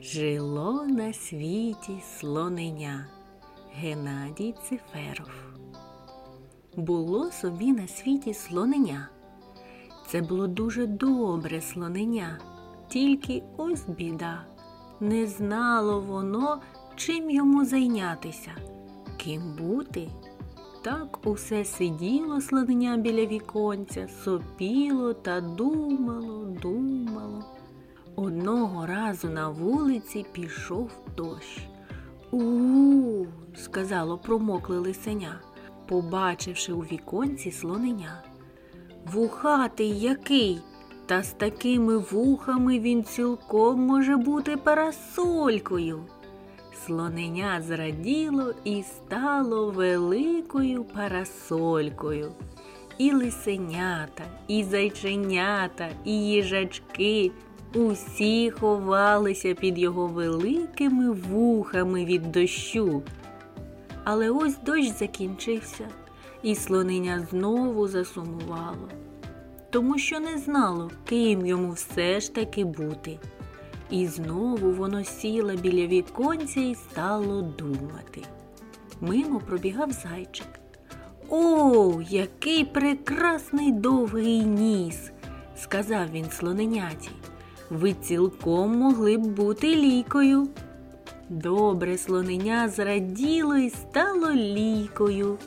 Жило на світі слоненя Геннадій Циферов. Було собі на світі слоненя. Це було дуже добре слоненя, тільки ось біда. Не знало воно, чим йому зайнятися, ким бути. Так усе сиділо слоненя біля віконця, сопіло та думало, думало. Одного разу на вулиці пішов дощ. У, сказало промокле лисеня, побачивши у віконці слоненя. Вухатий який, та з такими вухами він цілком може бути парасолькою. Слоненя зраділо і стало великою парасолькою. І лисенята, і зайченята, і їжачки усі ховалися під його великими вухами від дощу. Але ось дощ закінчився, і слоненя знову засумувало, тому що не знало, ким йому все ж таки бути. І знову воно сіло біля віконця і стало думати. Мимо пробігав зайчик. О, який прекрасний довгий ніс, сказав він слоненяті. Ви цілком могли б бути лікою. Добре слоненя зраділо і стало лікою.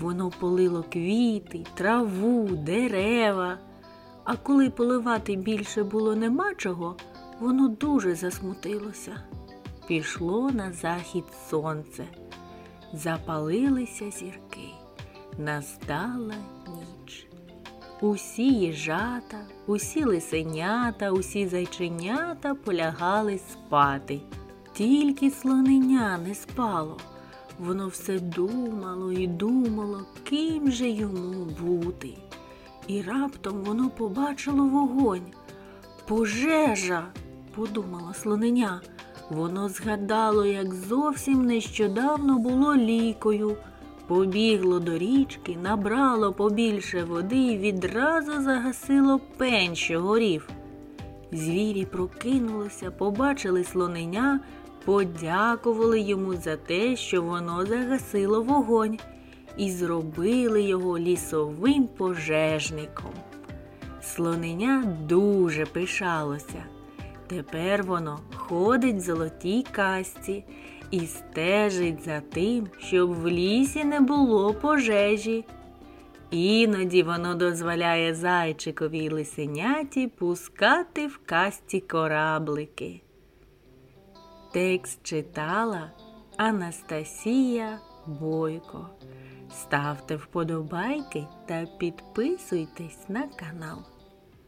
Воно полило квіти, траву, дерева. А коли поливати більше було нема чого, воно дуже засмутилося. Пішло на захід сонце, запалилися зірки, настала. Усі їжата, усі лисенята, усі зайченята полягали спати. Тільки слоненя не спало. Воно все думало і думало, ким же йому бути. І раптом воно побачило вогонь. Пожежа, подумала слоненя. Воно згадало, як зовсім нещодавно було лікою. Побігло до річки, набрало побільше води і відразу загасило пень, що горів. Звірі прокинулися, побачили слоненя, подякували йому за те, що воно загасило вогонь, і зробили його лісовим пожежником. Слоненя дуже пишалося. Тепер воно ходить в золотій касті і стежить за тим, щоб в лісі не було пожежі. Іноді воно дозволяє зайчикові й лисеняті пускати в касті кораблики. Текст читала Анастасія Бойко. Ставте вподобайки та підписуйтесь на канал.